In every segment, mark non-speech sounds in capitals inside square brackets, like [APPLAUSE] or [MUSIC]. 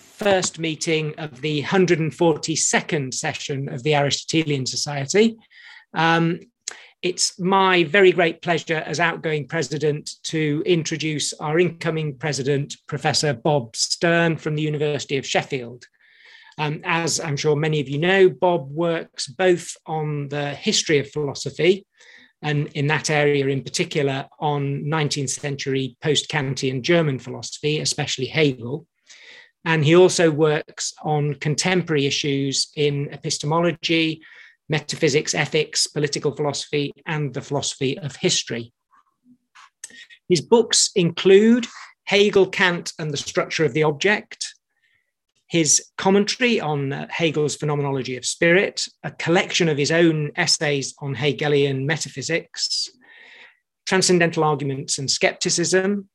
first meeting of the 142nd session of the Aristotelian Society. Um, it's my very great pleasure as outgoing president to introduce our incoming president, Professor Bob Stern from the University of Sheffield. Um, as I'm sure many of you know, Bob works both on the history of philosophy and in that area in particular on 19th century post-Kantian German philosophy, especially Hegel. And he also works on contemporary issues in epistemology, metaphysics, ethics, political philosophy, and the philosophy of history. His books include Hegel, Kant, and the Structure of the Object, his commentary on uh, Hegel's Phenomenology of Spirit, a collection of his own essays on Hegelian metaphysics, Transcendental Arguments and Skepticism,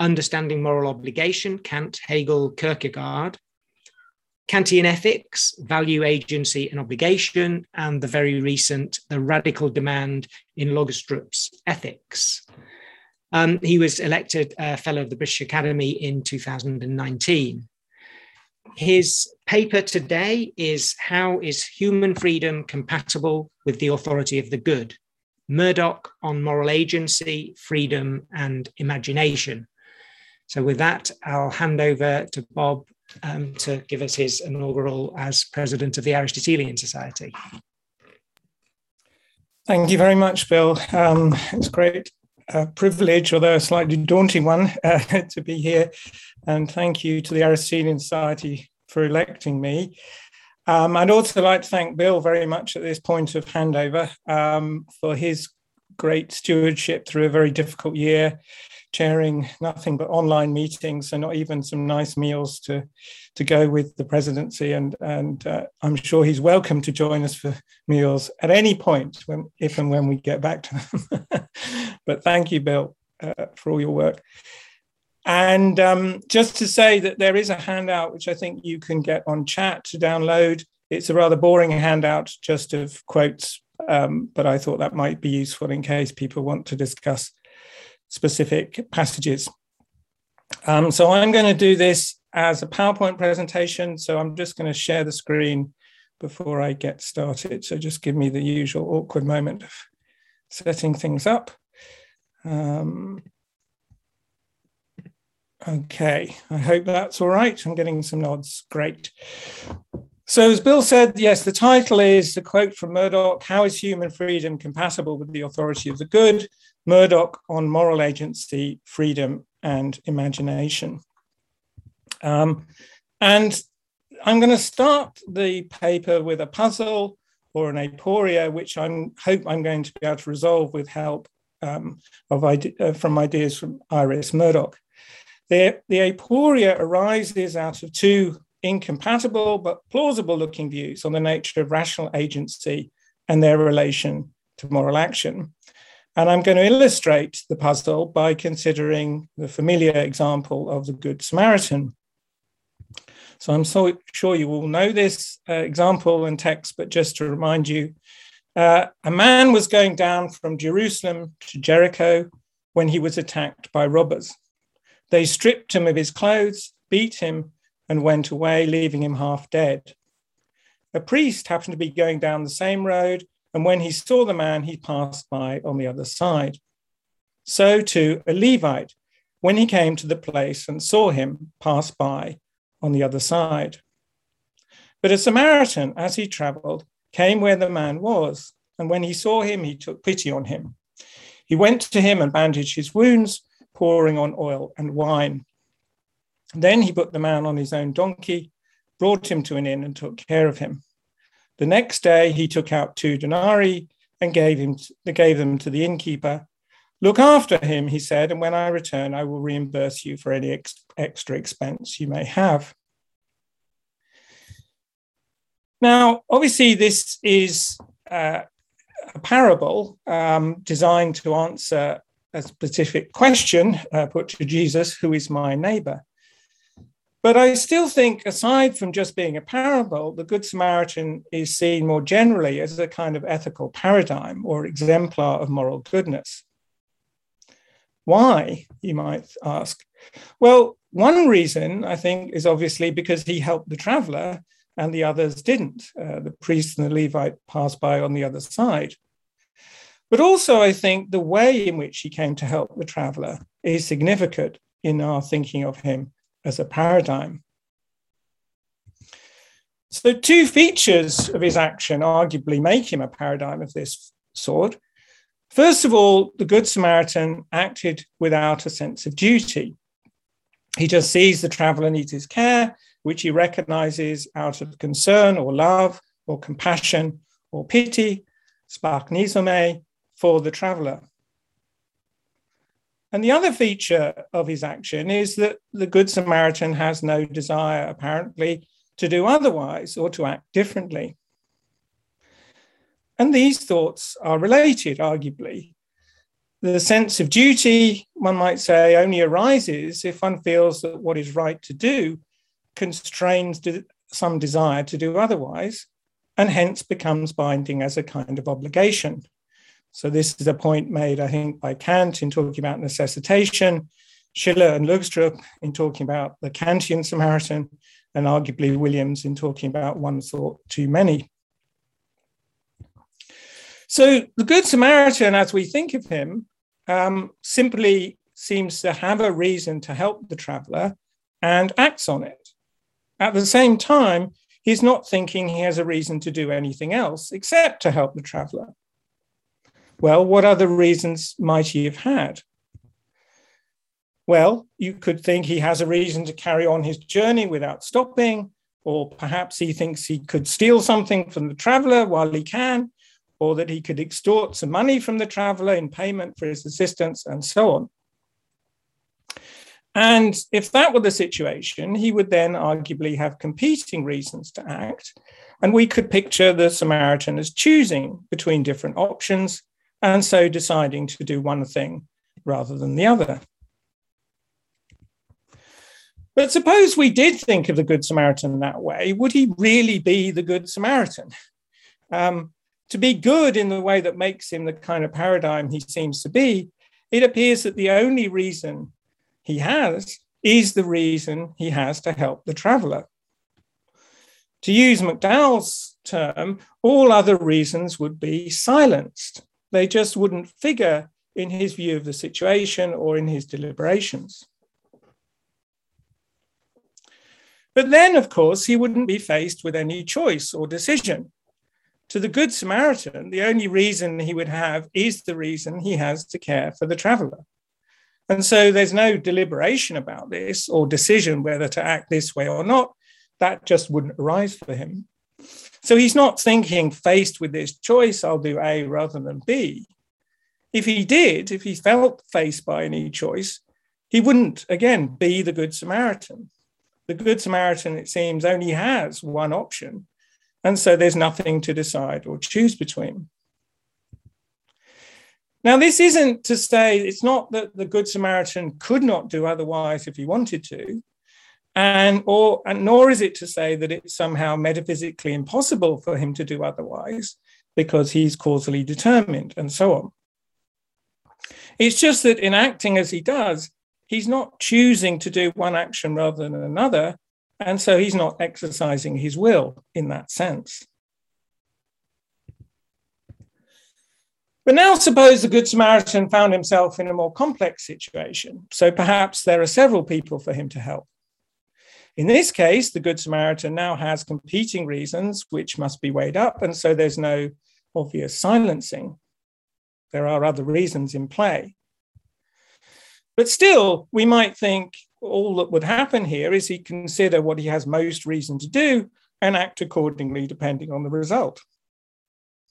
Understanding Moral Obligation, Kant, Hegel, Kierkegaard, Kantian ethics, value, agency, and obligation, and the very recent The Radical Demand in Løgstrup's Ethics. Um, he was elected a Fellow of the British Academy in 2019. His paper today is How is Human Freedom Compatible with the Authority of the Good? Murdoch on Moral Agency, Freedom, and Imagination. So, with that, I'll hand over to Bob um, to give us his inaugural as president of the Aristotelian Society. Thank you very much, Bill. Um, it's a great uh, privilege, although a slightly daunting one, [LAUGHS] uh, to be here. And thank you to the Aristotelian Society for electing me. Um, I'd also like to thank Bill very much at this point of handover um, for his great stewardship through a very difficult year chairing nothing but online meetings and not even some nice meals to to go with the presidency. And and uh, I'm sure he's welcome to join us for meals at any point when if and when we get back to them. [LAUGHS] But thank you Bill uh, for all your work. And um, just to say that there is a handout which I think you can get on chat to download. It's a rather boring handout just of quotes um, but I thought that might be useful in case people want to discuss specific passages. Um, so I'm going to do this as a PowerPoint presentation. So I'm just going to share the screen before I get started. So just give me the usual awkward moment of setting things up. Um, okay, I hope that's all right. I'm getting some nods. Great. So, as Bill said, yes, the title is a quote from Murdoch How is human freedom compatible with the authority of the good? Murdoch on moral agency, freedom, and imagination. Um, and I'm going to start the paper with a puzzle or an aporia, which I hope I'm going to be able to resolve with help um, of uh, from ideas from Iris Murdoch. The, the aporia arises out of two incompatible but plausible looking views on the nature of rational agency and their relation to moral action. And I'm going to illustrate the puzzle by considering the familiar example of the Good Samaritan. So I'm so sure you all know this uh, example and text, but just to remind you, uh, a man was going down from Jerusalem to Jericho when he was attacked by robbers. They stripped him of his clothes, beat him, and went away, leaving him half dead. A priest happened to be going down the same road and when he saw the man, he passed by on the other side. So too a Levite, when he came to the place and saw him, passed by on the other side. But a Samaritan, as he traveled, came where the man was, and when he saw him, he took pity on him. He went to him and bandaged his wounds, pouring on oil and wine. Then he put the man on his own donkey, brought him to an inn, and took care of him. The next day, he took out two denarii and gave, him, gave them to the innkeeper. Look after him, he said, and when I return, I will reimburse you for any ex- extra expense you may have. Now, obviously, this is uh, a parable um, designed to answer a specific question uh, put to Jesus who is my neighbor? But I still think, aside from just being a parable, the Good Samaritan is seen more generally as a kind of ethical paradigm or exemplar of moral goodness. Why, you might ask? Well, one reason, I think, is obviously because he helped the traveler and the others didn't. Uh, the priest and the Levite passed by on the other side. But also, I think the way in which he came to help the traveler is significant in our thinking of him as a paradigm. So, two features of his action arguably make him a paradigm of this sort. First of all, the Good Samaritan acted without a sense of duty. He just sees the traveler needs his care, which he recognizes out of concern or love or compassion or pity, splanchnizomai, for the traveler. And the other feature of his action is that the Good Samaritan has no desire, apparently, to do otherwise or to act differently. And these thoughts are related, arguably. The sense of duty, one might say, only arises if one feels that what is right to do constrains some desire to do otherwise, and hence becomes binding as a kind of obligation. So, this is a point made, I think, by Kant in talking about necessitation, Schiller and Løgstrup in talking about the Kantian Samaritan, and arguably Williams in talking about one thought too many. So the Good Samaritan, as we think of him, um, simply seems to have a reason to help the traveler and acts on it. At the same time, he's not thinking he has a reason to do anything else except to help the traveler. Well, what other reasons might he have had? Well, you could think he has a reason to carry on his journey without stopping, or perhaps he thinks he could steal something from the traveler while he can, or that he could extort some money from the traveler in payment for his assistance, and so on. And if that were the situation, he would then arguably have competing reasons to act. And we could picture the Samaritan as choosing between different options and so deciding to do one thing rather than the other. But suppose we did think of the Good Samaritan that way, would he really be the Good Samaritan? Um, to be good in the way that makes him the kind of paradigm he seems to be, it appears that the only reason he has is the reason he has to help the traveler. To use McDowell's term, all other reasons would be silenced. They just wouldn't figure in his view of the situation or in his deliberations. But then, of course, he wouldn't be faced with any choice or decision. To the Good Samaritan, the only reason he would have is the reason he has to care for the traveler. And so there's no deliberation about this or decision whether to act this way or not. That just wouldn't arise for him. So he's not thinking, faced with this choice, I'll do A rather than B. If he did, if he felt faced by any choice, he wouldn't, again, be the Good Samaritan the Good Samaritan, it seems, only has one option. And so there's nothing to decide or choose between. Now, this isn't to say it's not that the Good Samaritan could not do otherwise if he wanted to, and or and nor is it to say that it's somehow metaphysically impossible for him to do otherwise because he's causally determined and so on. It's just that in acting as he does, he's not choosing to do one action rather than another. And so he's not exercising his will in that sense. But now, suppose the Good Samaritan found himself in a more complex situation. So perhaps there are several people for him to help. In this case, the Good Samaritan now has competing reasons which must be weighed up. And so there's no obvious silencing. There are other reasons in play. But still, we might think all that would happen here is he consider what he has most reason to do and act accordingly, depending on the result.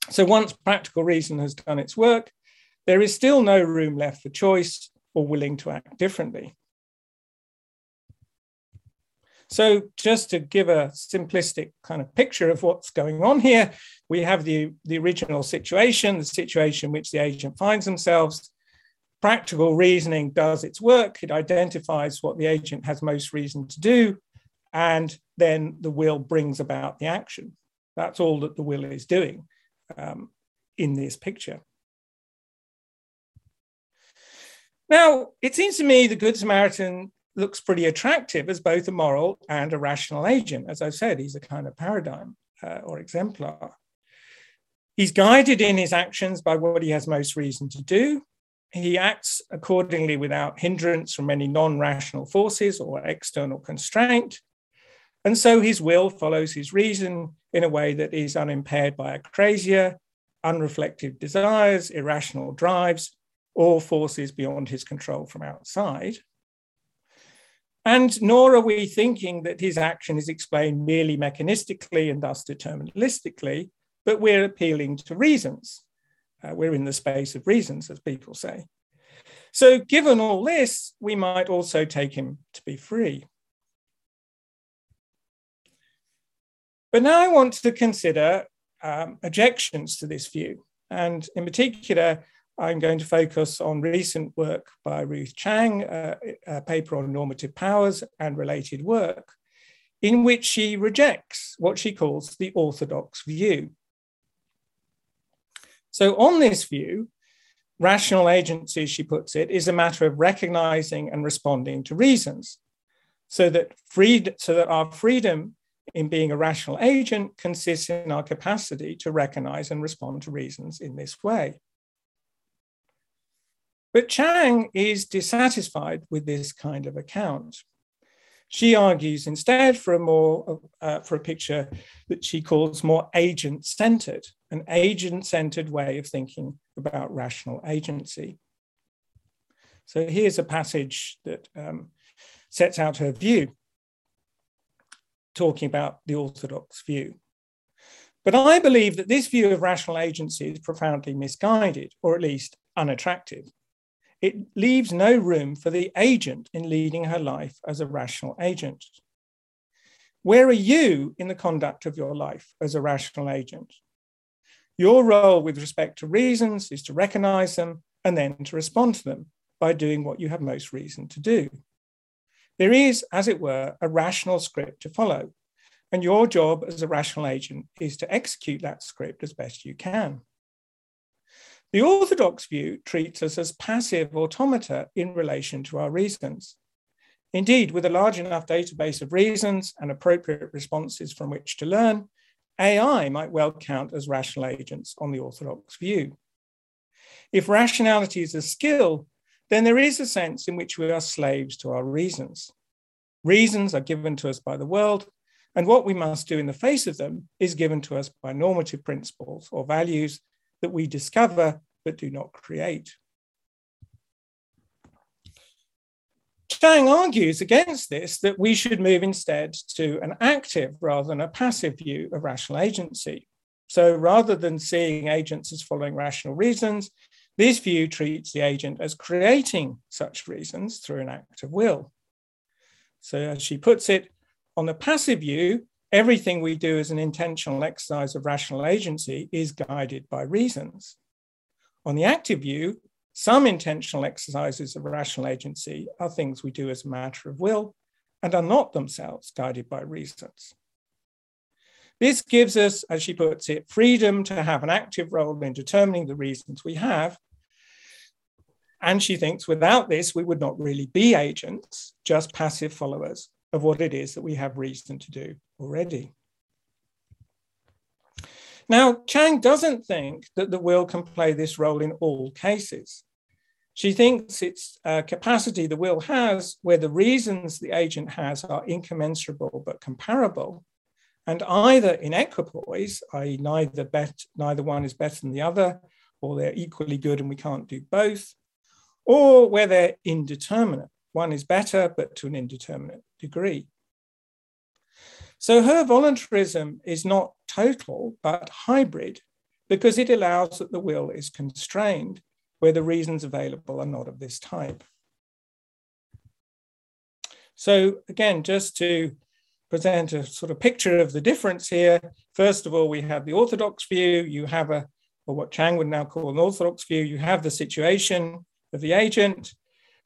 So once practical reason has done its work, there is still no room left for choice or willing to act differently. So just to give a simplistic kind of picture of what's going on here, we have the, the original situation, the situation in which the agent finds themselves, practical reasoning does its work. It identifies what the agent has most reason to do, and then the will brings about the action. That's all that the will is doing um, in this picture. Now, it seems to me the Good Samaritan, looks pretty attractive as both a moral and a rational agent. As I said, he's a kind of paradigm uh, or exemplar. He's guided in his actions by what he has most reason to do. He acts accordingly without hindrance from any non rational forces or external constraint. And so his will follows his reason in a way that is unimpaired by acrasia, unreflective desires, irrational drives, or forces beyond his control from outside. And nor are we thinking that his action is explained merely mechanistically and thus deterministically, but we're appealing to reasons. Uh, we're in the space of reasons, as people say. So, given all this, we might also take him to be free. But now I want to consider um, objections to this view. And in particular, I'm going to focus on recent work by Ruth Chang, uh, a paper on normative powers and related work, in which she rejects what she calls the orthodox view. So, on this view, rational agency, she puts it, is a matter of recognizing and responding to reasons, so that, free, so that our freedom in being a rational agent consists in our capacity to recognize and respond to reasons in this way. But Chang is dissatisfied with this kind of account. She argues instead for a more uh, for a picture that she calls more agent-centered, an agent-centered way of thinking about rational agency. So here's a passage that um, sets out her view talking about the orthodox view. But I believe that this view of rational agency is profoundly misguided, or at least unattractive. It leaves no room for the agent in leading her life as a rational agent. Where are you in the conduct of your life as a rational agent? Your role with respect to reasons is to recognize them and then to respond to them by doing what you have most reason to do. There is, as it were, a rational script to follow. And your job as a rational agent is to execute that script as best you can. The orthodox view treats us as passive automata in relation to our reasons. Indeed, with a large enough database of reasons and appropriate responses from which to learn, AI might well count as rational agents on the orthodox view. If rationality is a skill, then there is a sense in which we are slaves to our reasons. Reasons are given to us by the world, and what we must do in the face of them is given to us by normative principles or values that we discover but do not create. Chang argues against this that we should move instead to an active rather than a passive view of rational agency. So rather than seeing agents as following rational reasons, this view treats the agent as creating such reasons through an act of will. So, as she puts it, on the passive view, everything we do as an intentional exercise of rational agency is guided by reasons. On the active view, some intentional exercises of rational agency are things we do as a matter of will and are not themselves guided by reasons. This gives us, as she puts it, freedom to have an active role in determining the reasons we have and she thinks without this, we would not really be agents, just passive followers of what it is that we have reason to do already. Now, Chang doesn't think that the will can play this role in all cases. She thinks its uh, capacity the will has, where the reasons the agent has are incommensurable but comparable, and either in equipoise, i.e., neither, bet, neither one is better than the other, or they're equally good and we can't do both, or where they're indeterminate. One is better, but to an indeterminate degree. So her voluntarism is not total, but hybrid, because it allows that the will is constrained where the reasons available are not of this type. So again, just to present a sort of picture of the difference here, first of all, we have the orthodox view, you have a, or what Chang would now call an orthodox view, you have the situation of the agent.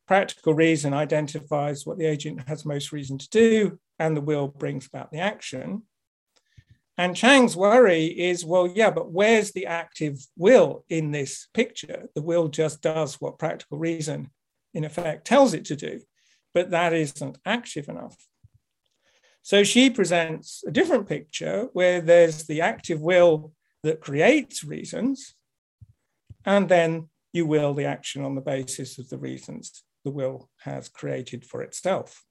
Practical reason identifies what the agent has most reason to do, and the will brings about the action. And Chang's worry is well, yeah, but where's the active will in this picture? The will just does what practical reason, in effect, tells it to do. but that isn't active enough. So she presents a different picture where there's the active will that creates reasons, and then you will the action on the basis of the reasons the will has created for itself.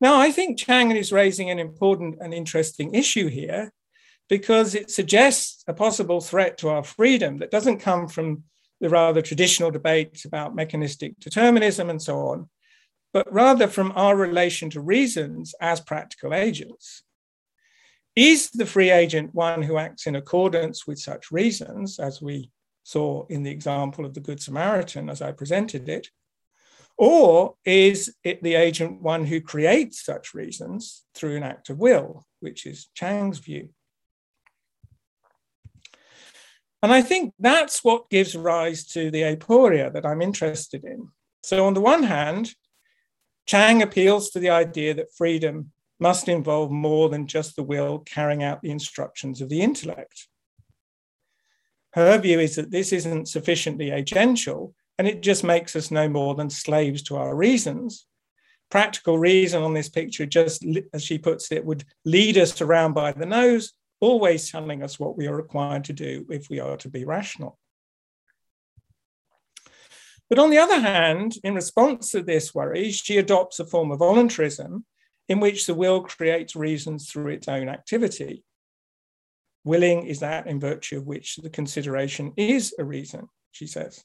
Now, I think Chang is raising an important and interesting issue here because it suggests a possible threat to our freedom that doesn't come from the rather traditional debates about mechanistic determinism and so on, but rather from our relation to reasons as practical agents. Is the free agent one who acts in accordance with such reasons, as we saw in the example of the Good Samaritan as I presented it? Or is it the agent one who creates such reasons through an act of will, which is Chang's view? And I think that's what gives rise to the aporia that I'm interested in. So, on the one hand, Chang appeals to the idea that freedom must involve more than just the will carrying out the instructions of the intellect. Her view is that this isn't sufficiently agential and it just makes us no more than slaves to our reasons. Practical reason on this picture, just as she puts it, would lead us around by the nose always telling us what we are required to do if we are to be rational. But on the other hand, in response to this worry, she adopts a form of voluntarism in which the will creates reasons through its own activity. Willing is that in virtue of which the consideration is a reason, she says.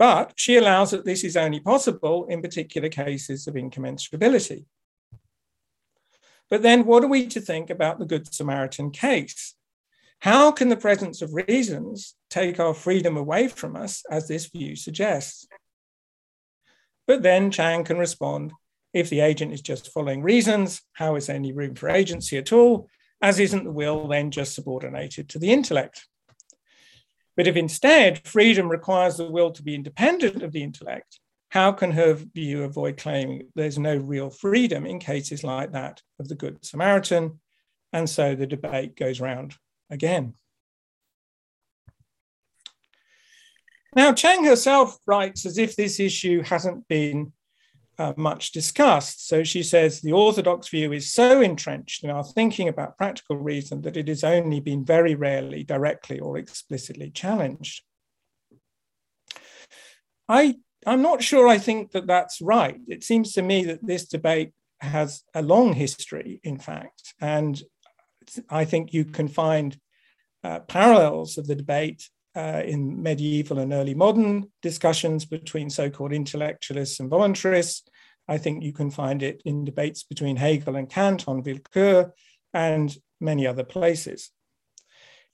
But she allows that this is only possible in particular cases of incommensurability. But then, what are we to think about the Good Samaritan case? How can the presence of reasons take our freedom away from us, as this view suggests? But then Chang can respond if the agent is just following reasons, how is there any room for agency at all? As isn't the will then just subordinated to the intellect? But if instead freedom requires the will to be independent of the intellect, how can her view avoid claiming there's no real freedom in cases like that of the Good Samaritan? And so the debate goes round again. Now, Chang herself writes as if this issue hasn't been uh, much discussed. So she says the orthodox view is so entrenched in our thinking about practical reason that it has only been very rarely directly or explicitly challenged. I I'm not sure I think that that's right. It seems to me that this debate has a long history, in fact, and I think you can find uh, parallels of the debate uh, in medieval and early modern discussions between so called intellectualists and voluntarists. I think you can find it in debates between Hegel and Kant on Willkür and many other places.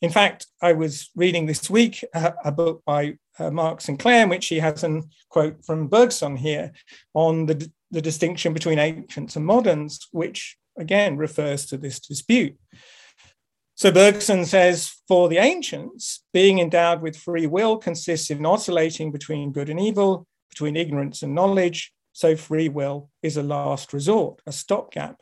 In fact, I was reading this week a, a book by uh, Mark Sinclair, in which he has a quote from Bergson here on the, the distinction between ancients and moderns, which again refers to this dispute. So Bergson says, for the ancients, being endowed with free will consists in oscillating between good and evil, between ignorance and knowledge. So free will is a last resort, a stopgap.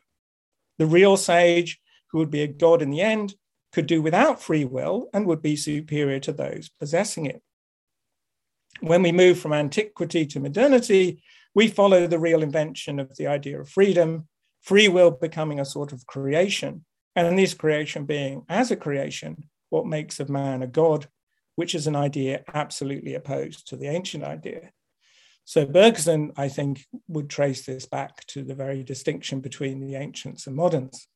The real sage, who would be a god in the end, could do without free will and would be superior to those possessing it. When we move from antiquity to modernity, we follow the real invention of the idea of freedom, free will becoming a sort of creation, and this creation being, as a creation, what makes of man a god, which is an idea absolutely opposed to the ancient idea. So Bergson, I think, would trace this back to the very distinction between the ancients and moderns.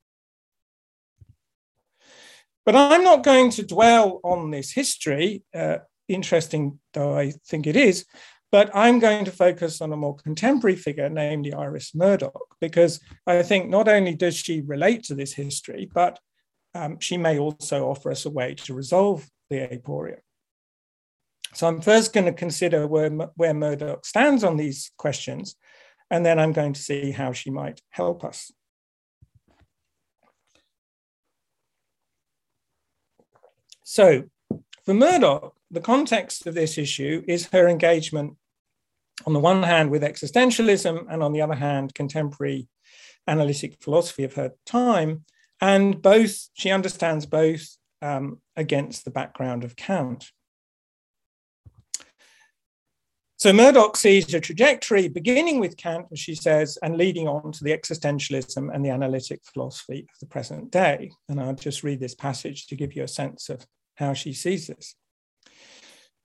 But I'm not going to dwell on this history, uh, interesting though I think it is, but I'm going to focus on a more contemporary figure, namely Iris Murdoch, because I think not only does she relate to this history, but um, she may also offer us a way to resolve the aporia. So I'm first going to consider where, where Murdoch stands on these questions, and then I'm going to see how she might help us. So for Murdoch, the context of this issue is her engagement, on the one hand, with existentialism, and on the other hand, contemporary analytic philosophy of her time. And both, she understands both um, against the background of Kant. So Murdoch sees a trajectory beginning with Kant, as she says, and leading on to the existentialism and the analytic philosophy of the present day. And I'll just read this passage to give you a sense of how she sees this.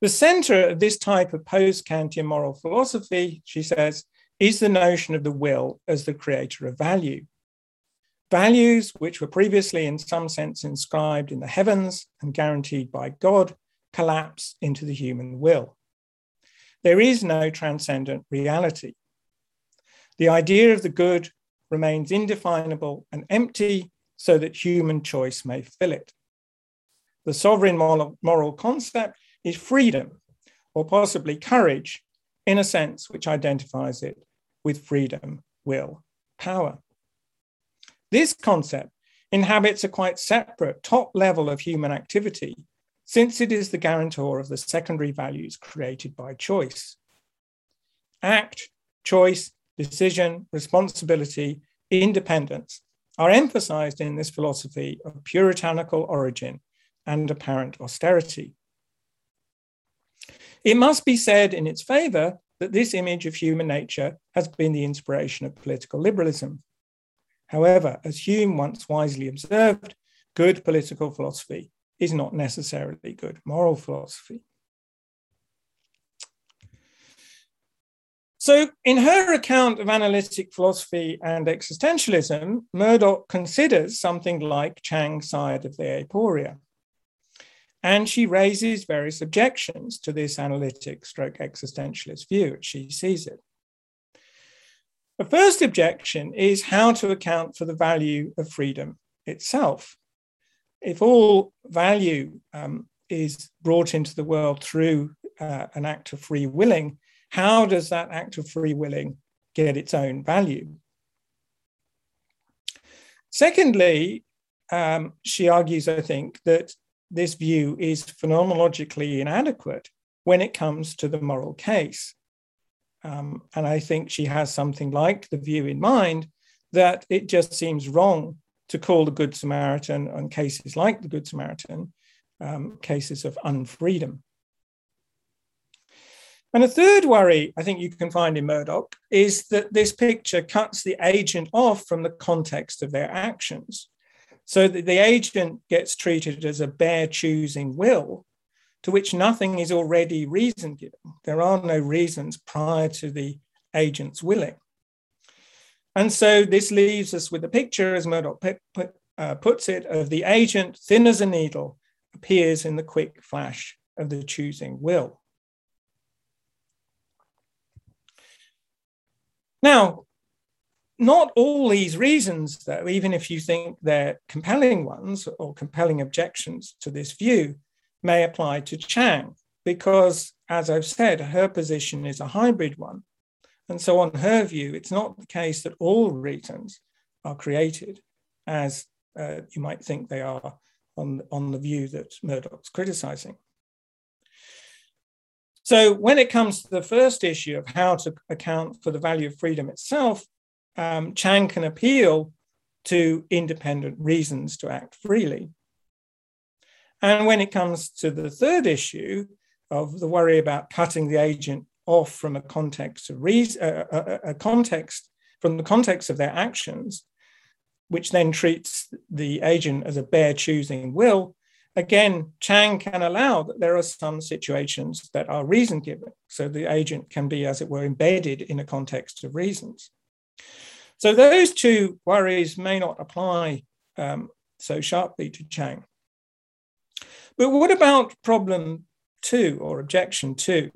The center of this type of post Kantian moral philosophy, she says, is the notion of the will as the creator of value. Values, which were previously in some sense inscribed in the heavens and guaranteed by God, collapse into the human will. There is no transcendent reality. The idea of the good remains indefinable and empty so that human choice may fill it. The sovereign moral, concept is freedom, or possibly courage, in a sense which identifies it with freedom, will, power. This concept inhabits a quite separate top level of human activity since it is the guarantor of the secondary values created by choice. Act, choice, decision, responsibility, independence are emphasized in this philosophy of puritanical origin and apparent austerity. It must be said in its favor that this image of human nature has been the inspiration of political liberalism. However, as Hume once wisely observed, good political philosophy is not necessarily good moral philosophy. So, in her account of analytic philosophy and existentialism, Murdoch considers something like Chang's side of the aporia. And she raises various objections to this analytic stroke existentialist view as she sees it. The first objection is how to account for the value of freedom itself if all value um, is brought into the world through uh, an act of free willing, how does that act of free willing get its own value? Secondly, um, she argues, I think, that this view is phenomenologically inadequate when it comes to the moral case. Um, and I think she has something like the view in mind that it just seems wrong to call the Good Samaritan on cases like the Good Samaritan um, cases of unfreedom. And a third worry I think you can find in Murdoch is that this picture cuts the agent off from the context of their actions. So that the agent gets treated as a bare choosing will to which nothing is already reason given. There are no reasons prior to the agent's willing. And so this leaves us with a picture, as Murdoch put, put, uh, puts it, of the agent, thin as a needle, appears in the quick flash of the choosing will. Now, not all these reasons, though, even if you think they're compelling ones or compelling objections to this view, may apply to Chang, because, as I've said, her position is a hybrid one. And so, on her view, it's not the case that all reasons are created as uh, you might think they are on, on the view that Murdoch's criticizing. So, when it comes to the first issue of how to account for the value of freedom itself, um, Chang can appeal to independent reasons to act freely. And when it comes to the third issue of the worry about cutting the agent off from a context of reason, uh, a, uh, uh, a context from the context of their actions, which then treats the agent as a bare choosing will, again, Chang can allow that there are some situations that are reason given. So the agent can be, as it were, embedded in a context of reasons. So those two worries may not apply um, so sharply to Chang. But what about problem two or objection two?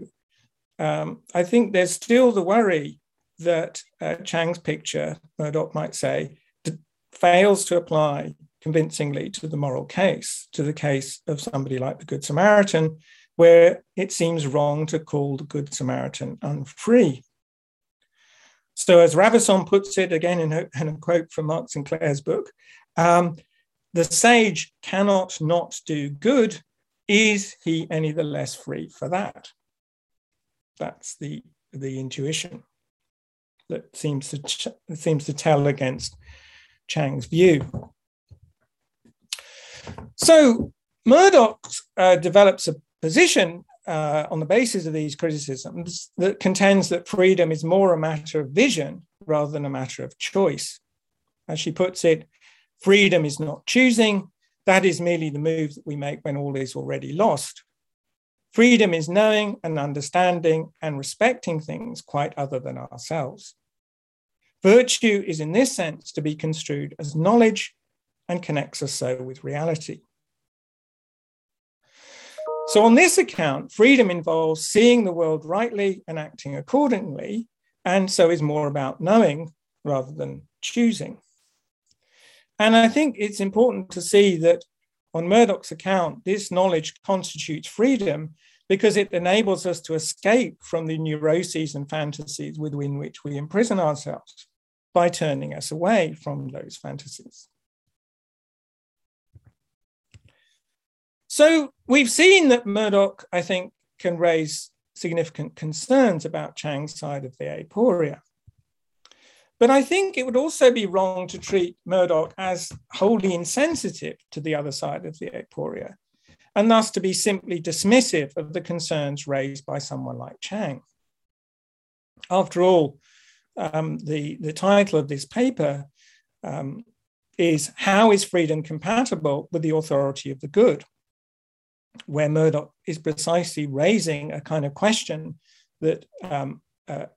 Um, I think there's still the worry that uh, Chang's picture, Murdoch might say, fails to apply convincingly to the moral case, to the case of somebody like the Good Samaritan, where it seems wrong to call the Good Samaritan unfree. So, as Ravaisson puts it again in a, in a quote from Mark Sinclair's book, um, the sage cannot not do good. Is he any the less free for that? That's the the intuition that seems to ch- seems to tell against Chang's view. So Murdoch uh, develops a position uh, on the basis of these criticisms, that contends that freedom is more a matter of vision rather than a matter of choice. As she puts it, freedom is not choosing, that is merely the move that we make when all is already lost. Freedom is knowing and understanding and respecting things quite other than ourselves. Virtue is, in this sense, to be construed as knowledge and connects us so with reality. So, on this account, freedom involves seeing the world rightly and acting accordingly, and so is more about knowing rather than choosing. And I think it's important to see that on Murdoch's account, this knowledge constitutes freedom because it enables us to escape from the neuroses and fantasies within which we imprison ourselves by turning us away from those fantasies. So we've seen that Murdoch, I think, can raise significant concerns about Chang's side of the aporia. But I think it would also be wrong to treat Murdoch as wholly insensitive to the other side of the aporia, and thus to be simply dismissive of the concerns raised by someone like Chang. After all, um, the, the title of this paper um, is How is Freedom Compatible with the Authority of the Good? where Murdoch is precisely raising a kind of question that um, uh,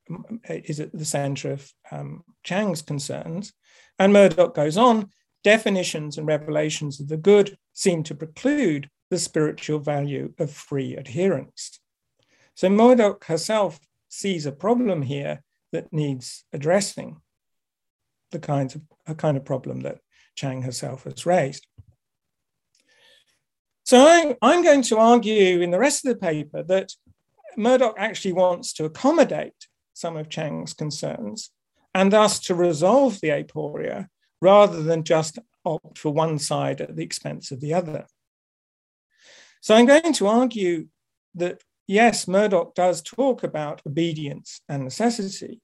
is at the center of um, Chang's concerns. And Murdoch goes on definitions and revelations of the good seem to preclude the spiritual value of free adherence. So Murdoch herself sees a problem here that needs addressing, the kinds of a kind of problem that Chang herself has raised. So I, I'm going to argue in the rest of the paper that Murdoch actually wants to accommodate some of Chang's concerns and thus to resolve the aporia rather than just opt for one side at the expense of the other. So I'm going to argue that yes, Murdoch does talk about obedience and necessity.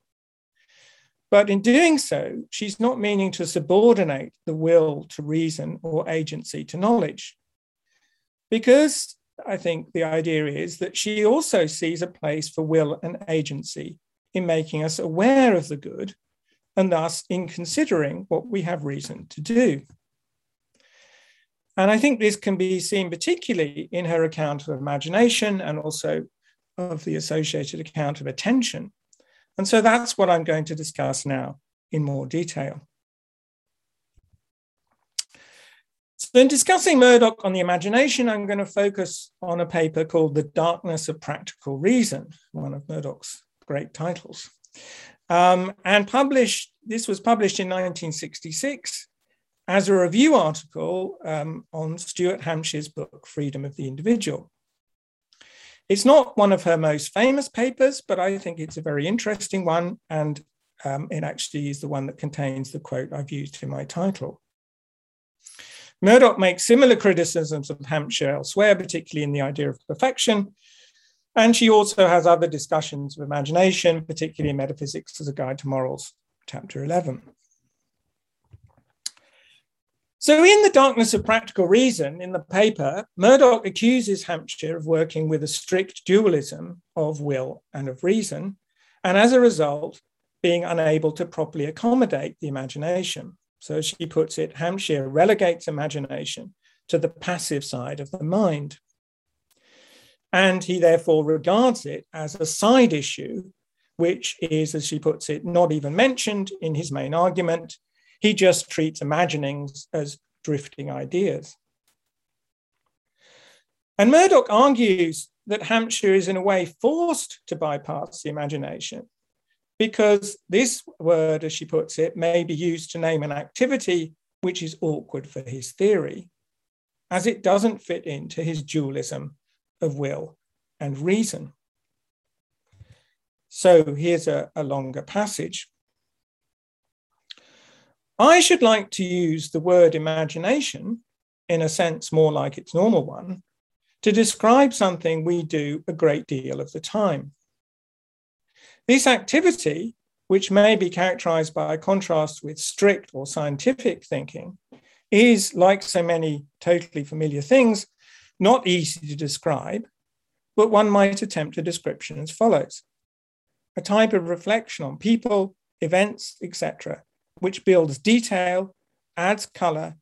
But in doing so, she's not meaning to subordinate the will to reason or agency to knowledge because I think the idea is that she also sees a place for will and agency in making us aware of the good and thus in considering what we have reason to do. And I think this can be seen particularly in her account of imagination and also of the associated account of attention. And so that's what I'm going to discuss now in more detail. So, in discussing Murdoch on the imagination, I'm going to focus on a paper called The Darkness of Practical Reason, one of Murdoch's great titles. Um, and published, this was published in 1966 as a review article um, on Stuart Hampshire's book, Freedom of the Individual. It's not one of her most famous papers, but I think it's a very interesting one. And um, it actually is the one that contains the quote I've used in my title. Murdoch makes similar criticisms of Hampshire elsewhere, particularly in the idea of perfection. And she also has other discussions of imagination, particularly in Metaphysics as a Guide to Morals, chapter 11. So, in The Darkness of Practical Reason, in the paper, Murdoch accuses Hampshire of working with a strict dualism of will and of reason, and as a result, being unable to properly accommodate the imagination. So she puts it Hampshire relegates imagination to the passive side of the mind. And he therefore regards it as a side issue, which is, as she puts it, not even mentioned in his main argument. He just treats imaginings as drifting ideas. And Murdoch argues that Hampshire is, in a way, forced to bypass the imagination because this word, as she puts it, may be used to name an activity which is awkward for his theory, as it doesn't fit into his dualism of will and reason. So here's a, a longer passage. I should like to use the word imagination, in a sense more like its normal one, to describe something we do a great deal of the time. This activity, which may be characterized by contrast with strict or scientific thinking, is, like so many totally familiar things, not easy to describe, but one might attempt a description as follows a type of reflection on people, events, etc., which builds detail, adds colour,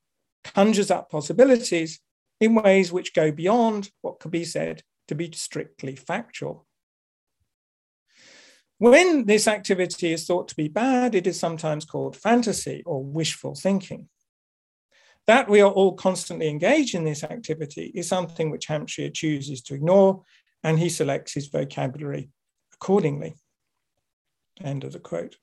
conjures up possibilities in ways which go beyond what could be said to be strictly factual. When this activity is thought to be bad, it is sometimes called fantasy or wishful thinking. That we are all constantly engaged in this activity is something which Hampshire chooses to ignore, and he selects his vocabulary accordingly. End of the quote.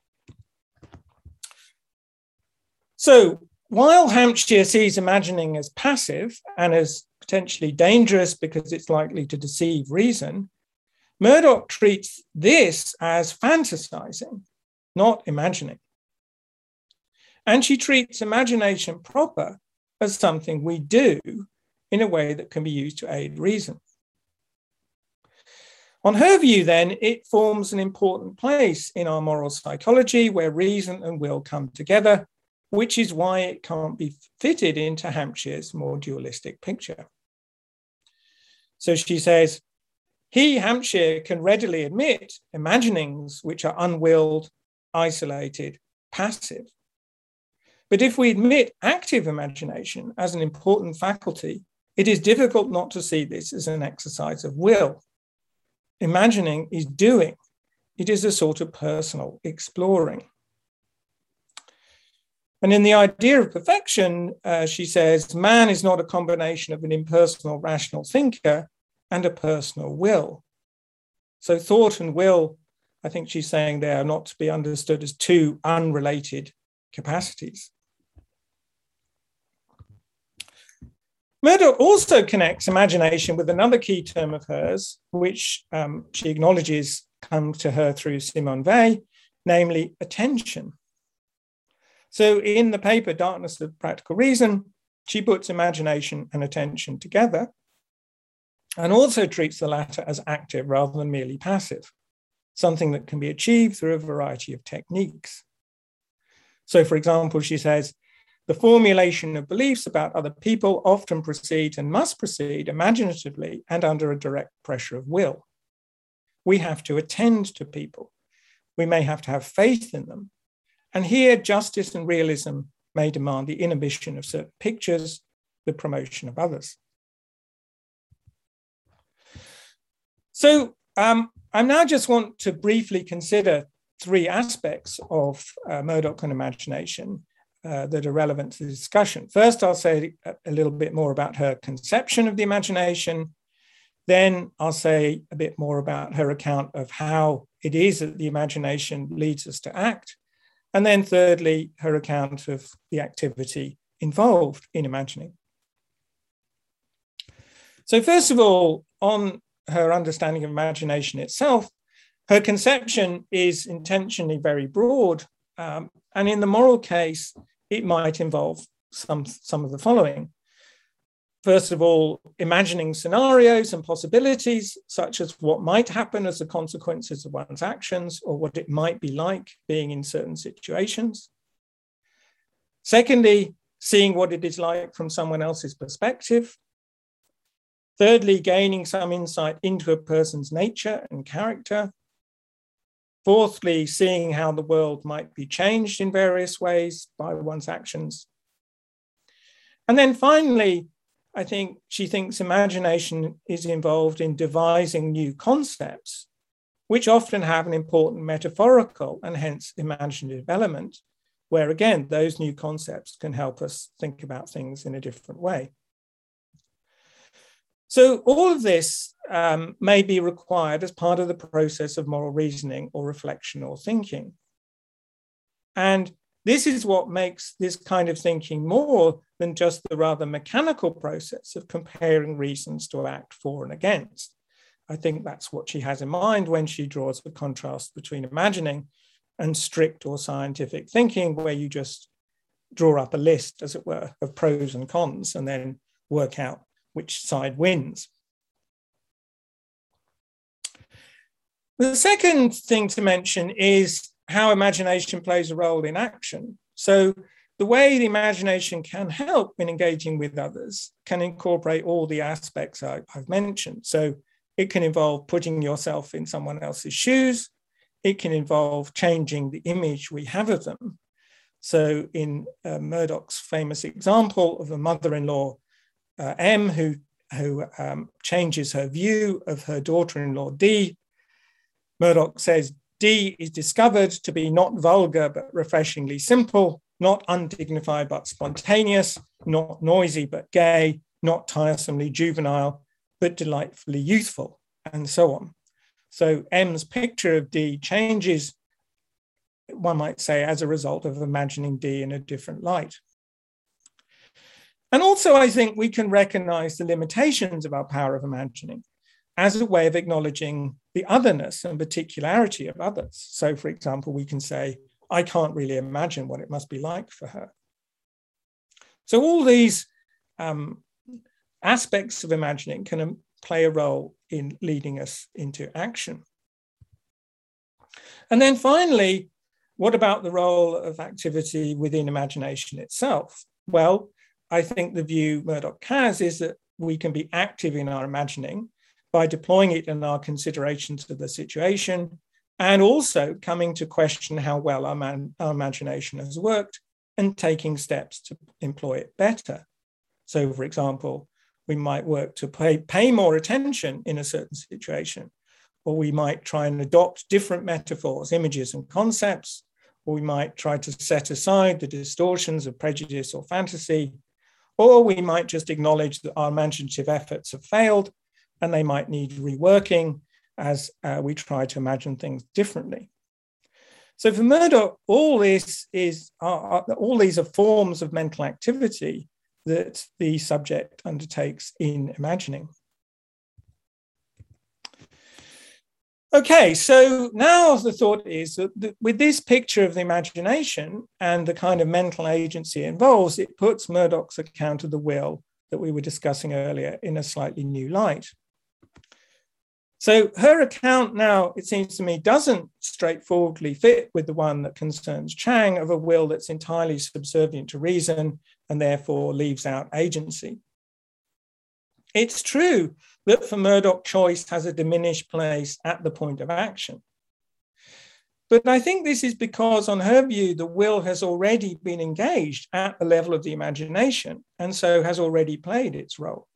So, while Hampshire sees imagining as passive and as potentially dangerous because it's likely to deceive reason, Murdoch treats this as fantasizing, not imagining. And she treats imagination proper as something we do in a way that can be used to aid reason. On her view, then, it forms an important place in our moral psychology where reason and will come together, which is why it can't be fitted into Hampshire's more dualistic picture. So she says, he, Hampshire, can readily admit imaginings which are unwilled, isolated, passive. But if we admit active imagination as an important faculty, it is difficult not to see this as an exercise of will. Imagining is doing, it is a sort of personal exploring. And in the idea of perfection, uh, she says, man is not a combination of an impersonal rational thinker and a personal will. So thought and will, I think she's saying they are not to be understood as two unrelated capacities. Murdoch also connects imagination with another key term of hers, which um, she acknowledges comes to her through Simone Weil, namely attention. So in the paper Darkness of Practical Reason, she puts imagination and attention together and also treats the latter as active rather than merely passive, something that can be achieved through a variety of techniques. So, for example, she says, the formulation of beliefs about other people often proceeds and must proceed imaginatively and under a direct pressure of will. We have to attend to people. We may have to have faith in them. And here, justice and realism may demand the inhibition of certain pictures, the promotion of others. So um, I now just want to briefly consider three aspects of uh, Murdoch and imagination uh, that are relevant to the discussion. First, I'll say a little bit more about her conception of the imagination. Then I'll say a bit more about her account of how it is that the imagination leads us to act. And then thirdly, her account of the activity involved in imagining. So first of all, on her understanding of imagination itself, her conception is intentionally very broad. Um, and in the moral case, it might involve some, some of the following. First of all, imagining scenarios and possibilities, such as what might happen as the consequences of one's actions or what it might be like being in certain situations. Secondly, seeing what it is like from someone else's perspective, Thirdly, gaining some insight into a person's nature and character. Fourthly, seeing how the world might be changed in various ways by one's actions. And then finally, I think she thinks imagination is involved in devising new concepts, which often have an important metaphorical and hence imaginative element, where again, those new concepts can help us think about things in a different way. So all of this um, may be required as part of the process of moral reasoning or reflection or thinking. And this is what makes this kind of thinking more than just the rather mechanical process of comparing reasons to act for and against. I think that's what she has in mind when she draws the contrast between imagining and strict or scientific thinking, where you just draw up a list, as it were, of pros and cons and then work out which side wins. The second thing to mention is how imagination plays a role in action. So, the way the imagination can help in engaging with others can incorporate all the aspects I, have mentioned. So, It can involve putting yourself in someone else's shoes. It can involve changing the image we have of them. So, in uh, Murdoch's famous example of a mother in law, uh, M, who, who um, changes her view of her daughter in law, D, Murdoch says D is discovered to be not vulgar but refreshingly simple, not undignified but spontaneous, not noisy but gay, not tiresomely juvenile but delightfully youthful, and so on. So M's picture of D changes, one might say, as a result of imagining D in a different light. And also, I think we can recognize the limitations of our power of imagining as a way of acknowledging the otherness and particularity of others. So, for example, we can say, I can't really imagine what it must be like for her. So, all these um, aspects of imagining can um, play a role in leading us into action. And then finally, what about the role of activity within imagination itself? Well, I think the view Murdoch has is that we can be active in our imagining by deploying it in our considerations of the situation and also coming to question how well our, man, our imagination has worked and taking steps to employ it better. So, for example, we might work to pay, pay more attention in a certain situation, or we might try and adopt different metaphors, images, and concepts, or we might try to set aside the distortions of prejudice or fantasy, or we might just acknowledge that our imaginative efforts have failed and they might need reworking as uh, we try to imagine things differently. So for Murdoch, all this is all these are forms of mental activity that the subject undertakes in imagining. Okay, so now the thought is that with this picture of the imagination and the kind of mental agency it involves, it puts Murdoch's account of the will that we were discussing earlier in a slightly new light. So her account now, it seems to me, doesn't straightforwardly fit with the one that concerns Chang of a will that's entirely subservient to reason and therefore leaves out agency. It's true that for Murdoch, choice has a diminished place at the point of action. But I think this is because, on her view, the will has already been engaged at the level of the imagination and so has already played its role.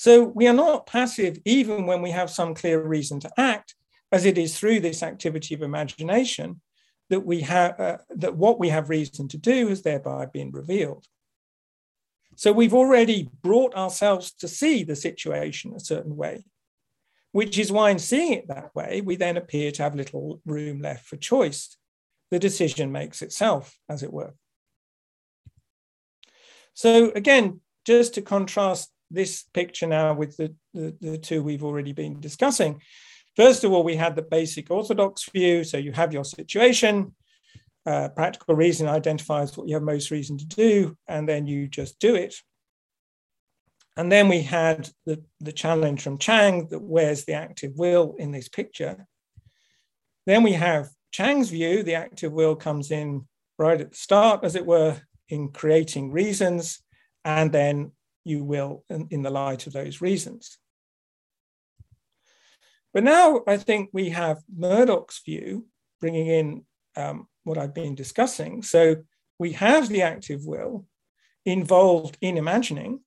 So we are not passive even when we have some clear reason to act, as it is through this activity of imagination that we have uh, that what we have reason to do has thereby been revealed. So we've already brought ourselves to see the situation a certain way, which is why in seeing it that way, we then appear to have little room left for choice. The decision makes itself, as it were. So again, just to contrast this picture now with the, the, the, two we've already been discussing. First of all, we had the basic orthodox view. So you have your situation, uh, practical reason identifies what you have most reason to do, and then you just do it. And then we had the, the challenge from Chang that where's the active will in this picture. Then we have Chang's view, the active will comes in right at the start, as it were, in creating reasons, and then you will in, in the light of those reasons. But now I think we have Murdoch's view bringing in um, what I've been discussing. So we have the active will involved in imagining,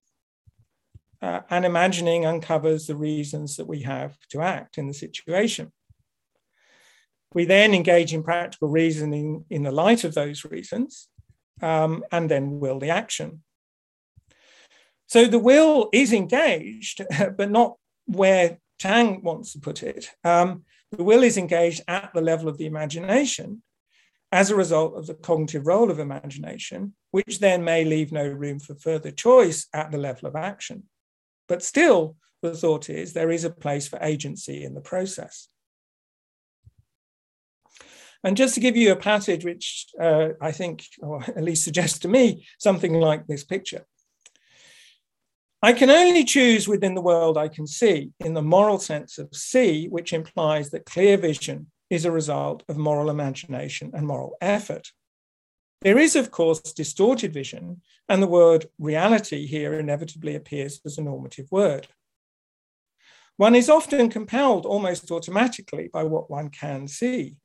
uh, and imagining uncovers the reasons that we have to act in the situation. We then engage in practical reasoning in the light of those reasons, um, and then will the action. So the will is engaged, [LAUGHS] but not where Chang wants to put it. Um, the will is engaged at the level of the imagination as a result of the cognitive role of imagination, which then may leave no room for further choice at the level of action. But still, the thought is there is a place for agency in the process. And just to give you a passage which uh, I think, or [LAUGHS] at least suggests to me, something like this picture. I can only choose within the world I can see, in the moral sense of see, which implies that clear vision is a result of moral imagination and moral effort. There is, of course, distorted vision, and the word reality here inevitably appears as a normative word. one is often compelled almost automatically by what one can see.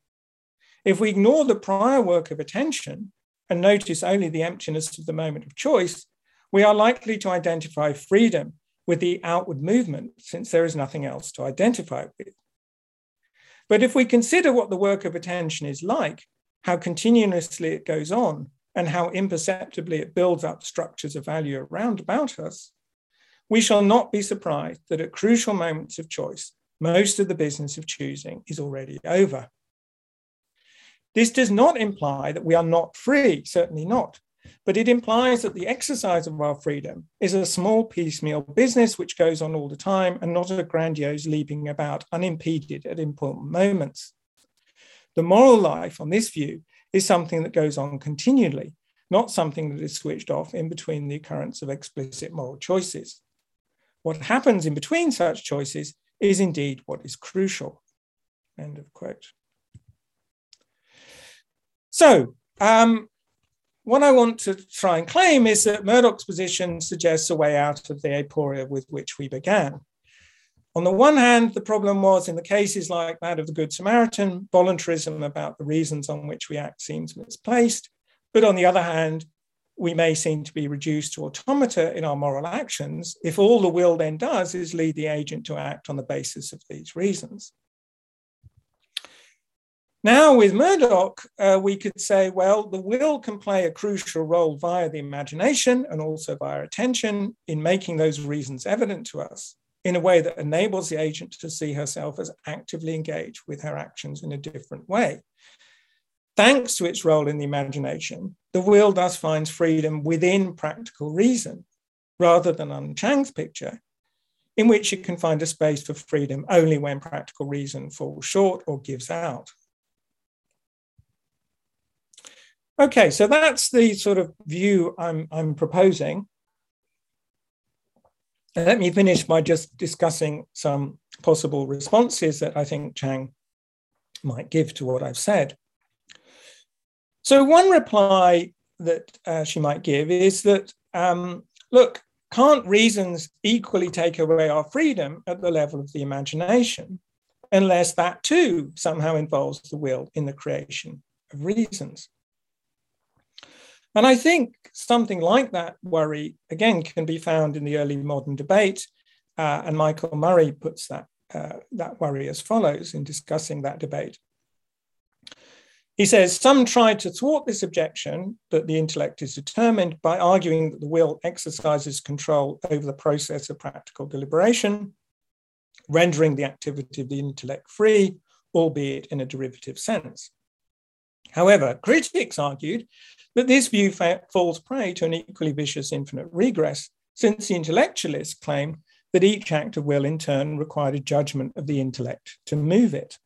If we ignore the prior work of attention and notice only the emptiness of the moment of choice, we are likely to identify freedom with the outward movement since there is nothing else to identify with. But if we consider what the work of attention is like, how continuously it goes on, and how imperceptibly it builds up structures of value around about us, we shall not be surprised that at crucial moments of choice, most of the business of choosing is already over. This does not imply that we are not free, certainly not, but it implies that the exercise of our freedom is a small piecemeal business which goes on all the time and not a grandiose leaping about unimpeded at important moments. The moral life, on this view, is something that goes on continually, not something that is switched off in between the occurrence of explicit moral choices. What happens in between such choices is indeed what is crucial. End of quote. So, um, what I want to try and claim is that Murdoch's position suggests a way out of the aporia with which we began. On the one hand, the problem was in the cases like that of the Good Samaritan, voluntarism about the reasons on which we act seems misplaced. But on the other hand, we may seem to be reduced to automata in our moral actions if all the will then does is lead the agent to act on the basis of these reasons. Now, with Murdoch, uh, we could say, well, the will can play a crucial role via the imagination and also via attention in making those reasons evident to us in a way that enables the agent to see herself as actively engaged with her actions in a different way. Thanks to its role in the imagination, the will thus finds freedom within practical reason, rather than on Chang's picture, in which it can find a space for freedom only when practical reason falls short or gives out. Okay, so that's the sort of view I'm, I'm proposing. Let me finish by just discussing some possible responses that I think Chang might give to what I've said. So, one reply that uh, she might give is that, um, look, can't reasons equally take away our freedom at the level of the imagination, unless that too somehow involves the will in the creation of reasons? And I think something like that worry, again, can be found in the early modern debate. Uh, and Michael Murray puts that, uh, that worry as follows in discussing that debate. He says some tried to thwart this objection that the intellect is determined by arguing that the will exercises control over the process of practical deliberation, rendering the activity of the intellect free, albeit in a derivative sense. However, critics argued that this view fa- falls prey to an equally vicious infinite regress, since the intellectualists claim that each act of will in turn required a judgment of the intellect to move it.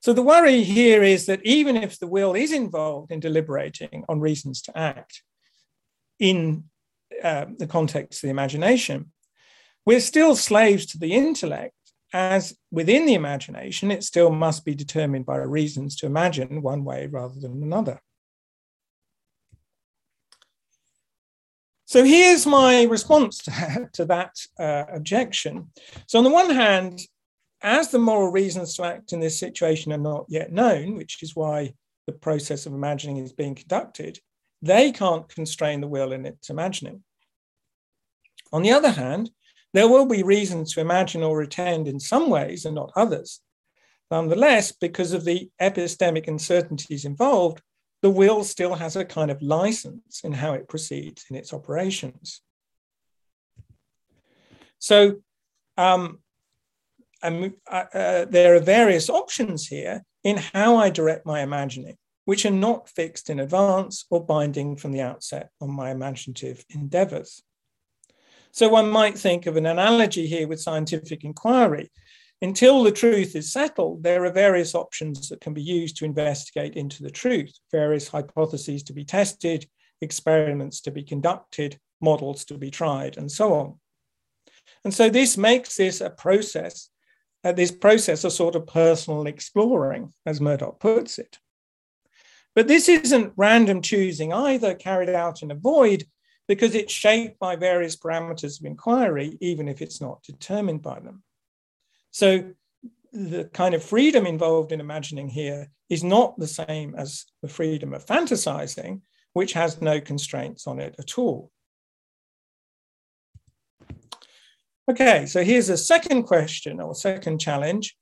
So the worry here is that even if the will is involved in deliberating on reasons to act in uh, the context of the imagination, we're still slaves to the intellect, as within the imagination, it still must be determined by reasons to imagine one way rather than another. So here's my response to, that uh, objection. So, on the one hand, as the moral reasons to act in this situation are not yet known, which is why the process of imagining is being conducted, they can't constrain the will in its imagining. On the other hand, there will be reasons to imagine or attend in some ways and not others. Nonetheless, because of the epistemic uncertainties involved, the will still has a kind of license in how it proceeds in its operations. So, um, uh, uh, there are various options here in how I direct my imagining, which are not fixed in advance or binding from the outset on my imaginative endeavors. So one might think of an analogy here with scientific inquiry. Until the truth is settled, there are various options that can be used to investigate into the truth, various hypotheses to be tested, experiments to be conducted, models to be tried, and so on. And so this makes this a process uh, this process a sort of personal exploring, as Murdoch puts it. But this isn't random choosing either carried out in a void, because it's shaped by various parameters of inquiry, even if it's not determined by them. So the kind of freedom involved in imagining here is not the same as the freedom of fantasizing, which has no constraints on it at all. Okay, so here's a second question or second challenge.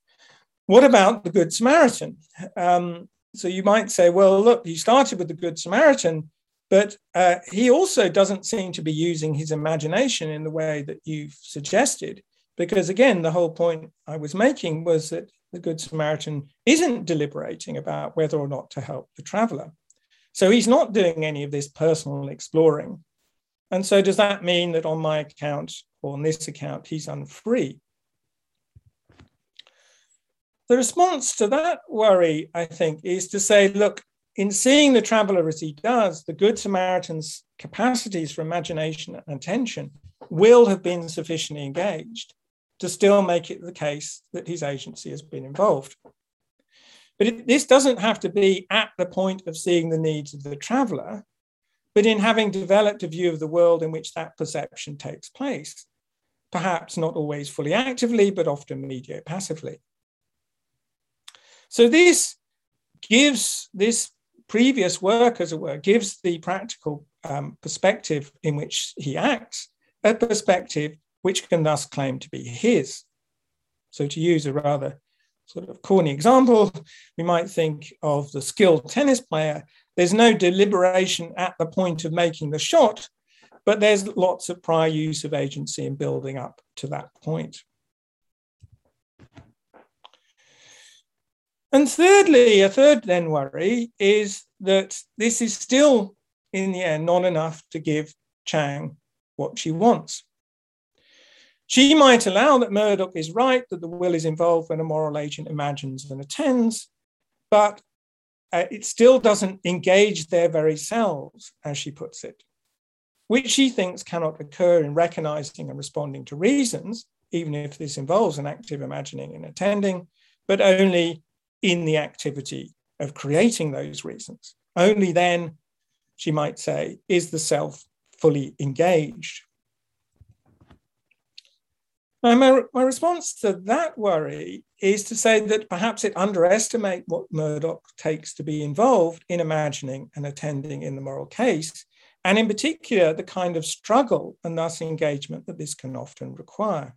What about the Good Samaritan? Um, so you might say, well, look, you started with the Good Samaritan, but uh, he also doesn't seem to be using his imagination in the way that you've suggested. Because again, the whole point I was making was that the Good Samaritan isn't deliberating about whether or not to help the traveler. So he's not doing any of this personal exploring. And so, does that mean that on my account or on this account, he's unfree? The response to that worry, I think, is to say, look, in seeing the traveler as he does, the Good Samaritan's capacities for imagination and attention will have been sufficiently engaged to still make it the case that his agency has been involved. But it, this doesn't have to be at the point of seeing the needs of the traveler, but in having developed a view of the world in which that perception takes place, perhaps not always fully actively, but often mediate passively. So this gives this previous work, as it were, gives the practical um, perspective in which he acts a perspective which can thus claim to be his. So, to use a rather sort of corny example, we might think of the skilled tennis player. There's no deliberation at the point of making the shot, but there's lots of prior use of agency in building up to that point. And thirdly, a third then worry is that this is still, in the end, not enough to give Chang what she wants. She might allow that Murdoch is right, that the will is involved when a moral agent imagines and attends, but uh, it still doesn't engage their very selves, as she puts it, which she thinks cannot occur in recognizing and responding to reasons, even if this involves an active imagining and attending, but only in the activity of creating those reasons. Only then, she might say, is the self fully engaged. Now, my, my response to that worry is to say that perhaps it underestimates what Murdoch takes to be involved in imagining and attending in the moral case, and in particular, the kind of struggle and thus engagement that this can often require.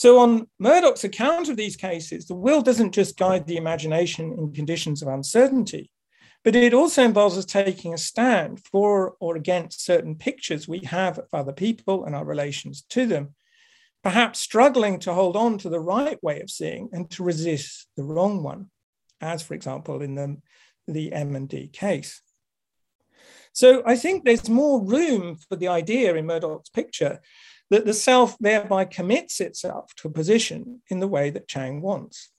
So, on Murdoch's account of these cases, the will doesn't just guide the imagination in conditions of uncertainty, but it also involves us taking a stand for or against certain pictures we have of other people and our relations to them, perhaps struggling to hold on to the right way of seeing and to resist the wrong one, as, for example, in the, the M&D case. So I think there's more room for the idea in Murdoch's picture that the self thereby commits itself to a position in the way that Chang wants.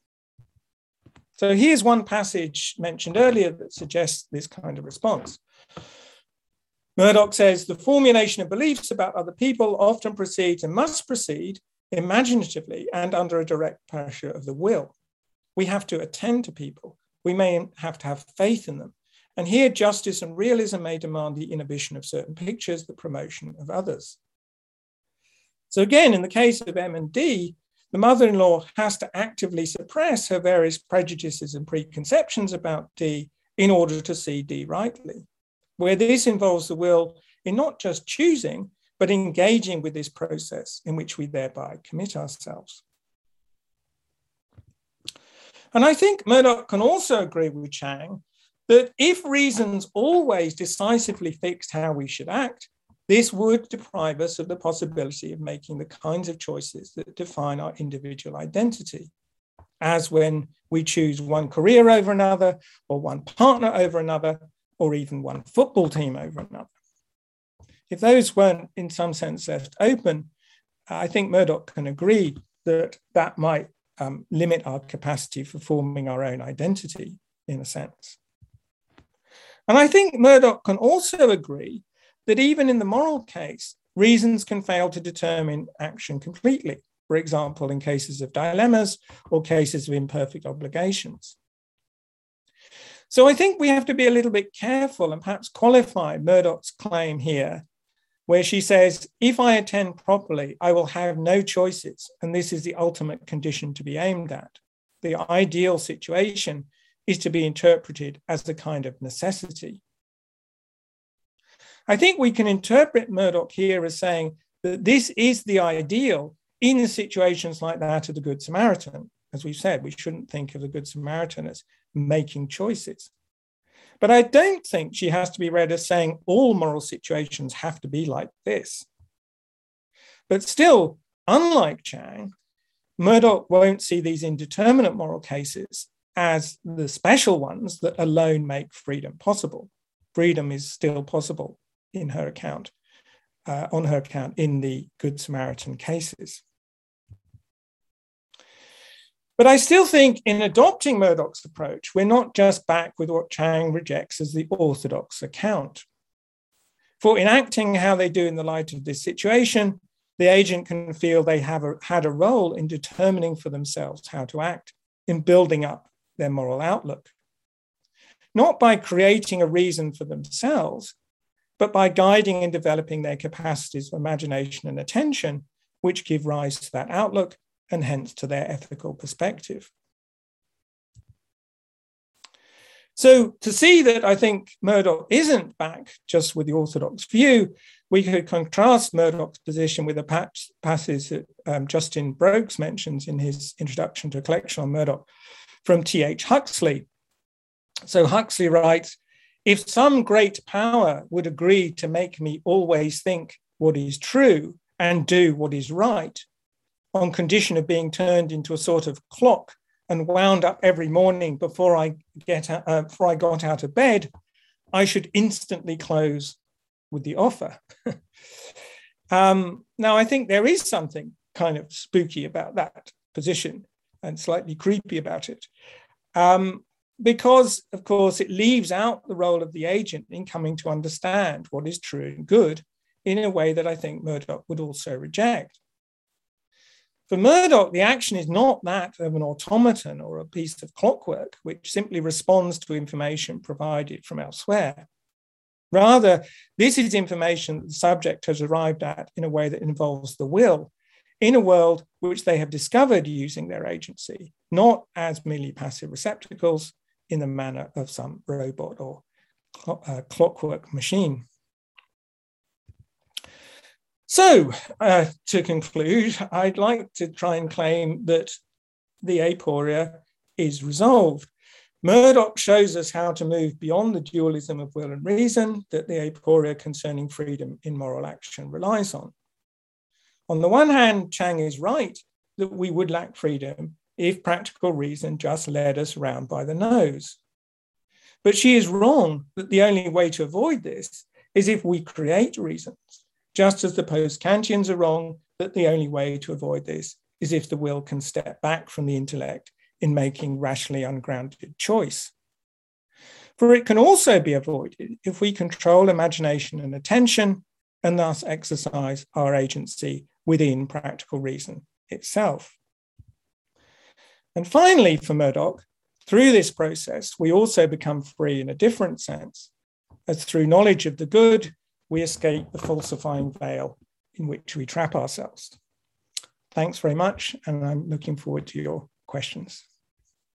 So here's one passage mentioned earlier that suggests this kind of response. Murdoch says the formulation of beliefs about other people often proceeds and must proceed imaginatively and under a direct pressure of the will. We have to attend to people. We may have to have faith in them. And here, justice and realism may demand the inhibition of certain pictures, the promotion of others. So again, in the case of M and D, the mother-in-law has to actively suppress her various prejudices and preconceptions about D in order to see D rightly. Where this involves the will in not just choosing, but engaging with this process in which we thereby commit ourselves. And I think Murdoch can also agree with Chang that if reasons always decisively fixed how we should act, this would deprive us of the possibility of making the kinds of choices that define our individual identity, as when we choose one career over another, or one partner over another, or even one football team over another. If those weren't, in some sense, left open, I think Murdoch can agree that that might um, limit our capacity for forming our own identity, in a sense. And I think Murdoch can also agree that even in the moral case, reasons can fail to determine action completely, for example, in cases of dilemmas or cases of imperfect obligations. So I think we have to be a little bit careful and perhaps qualify Murdoch's claim here, where she says, if I attend properly, I will have no choices. And this is the ultimate condition to be aimed at. The ideal situation is to be interpreted as a kind of necessity. I think we can interpret Murdoch here as saying that this is the ideal in situations like that of the Good Samaritan. As we've said, we shouldn't think of the Good Samaritan as making choices. But I don't think she has to be read as saying all moral situations have to be like this. But still, unlike Chang, Murdoch won't see these indeterminate moral cases as the special ones that alone make freedom possible. Freedom is still possible in her account, uh, on her account in the Good Samaritan cases. But I still think in adopting Murdoch's approach, we're not just back with what Chang rejects as the orthodox account. For in acting how they do in the light of this situation, the agent can feel they have a, had a role in determining for themselves how to act, in building up their moral outlook. Not by creating a reason for themselves, but by guiding and developing their capacities of imagination and attention, which give rise to that outlook and hence to their ethical perspective. So to see that I think Murdoch isn't back just with the orthodox view, we could contrast Murdoch's position with a passage that um, Justin Broackes mentions in his introduction to a collection on Murdoch from T.H. Huxley. So Huxley writes, if some great power would agree to make me always think what is true and do what is right, on condition of being turned into a sort of clock and wound up every morning before I get uh, before I got out of bed, I should instantly close with the offer. [LAUGHS] um, now, I think there is something kind of spooky about that position and slightly creepy about it. Um, because, of course, it leaves out the role of the agent in coming to understand what is true and good in a way that I think Murdoch would also reject. For Murdoch, the action is not that of an automaton or a piece of clockwork, which simply responds to information provided from elsewhere. Rather, this is information that the subject has arrived at in a way that involves the will, in a world which they have discovered using their agency, not as merely passive receptacles, in the manner of some robot or uh, clockwork machine. So, uh, to conclude, I'd like to try and claim that the aporia is resolved. Murdoch shows us how to move beyond the dualism of will and reason that the aporia concerning freedom in moral action relies on. On the one hand, Chang is right that we would lack freedom if practical reason just led us round by the nose. But she is wrong that the only way to avoid this is if we create reasons, just as the post Kantians are wrong that the only way to avoid this is if the will can step back from the intellect in making rationally ungrounded choice. For it can also be avoided if we control imagination and attention and thus exercise our agency within practical reason itself. And finally, for Murdoch, through this process, we also become free in a different sense, as through knowledge of the good, we escape the falsifying veil in which we trap ourselves. Thanks very much, and I'm looking forward to your questions.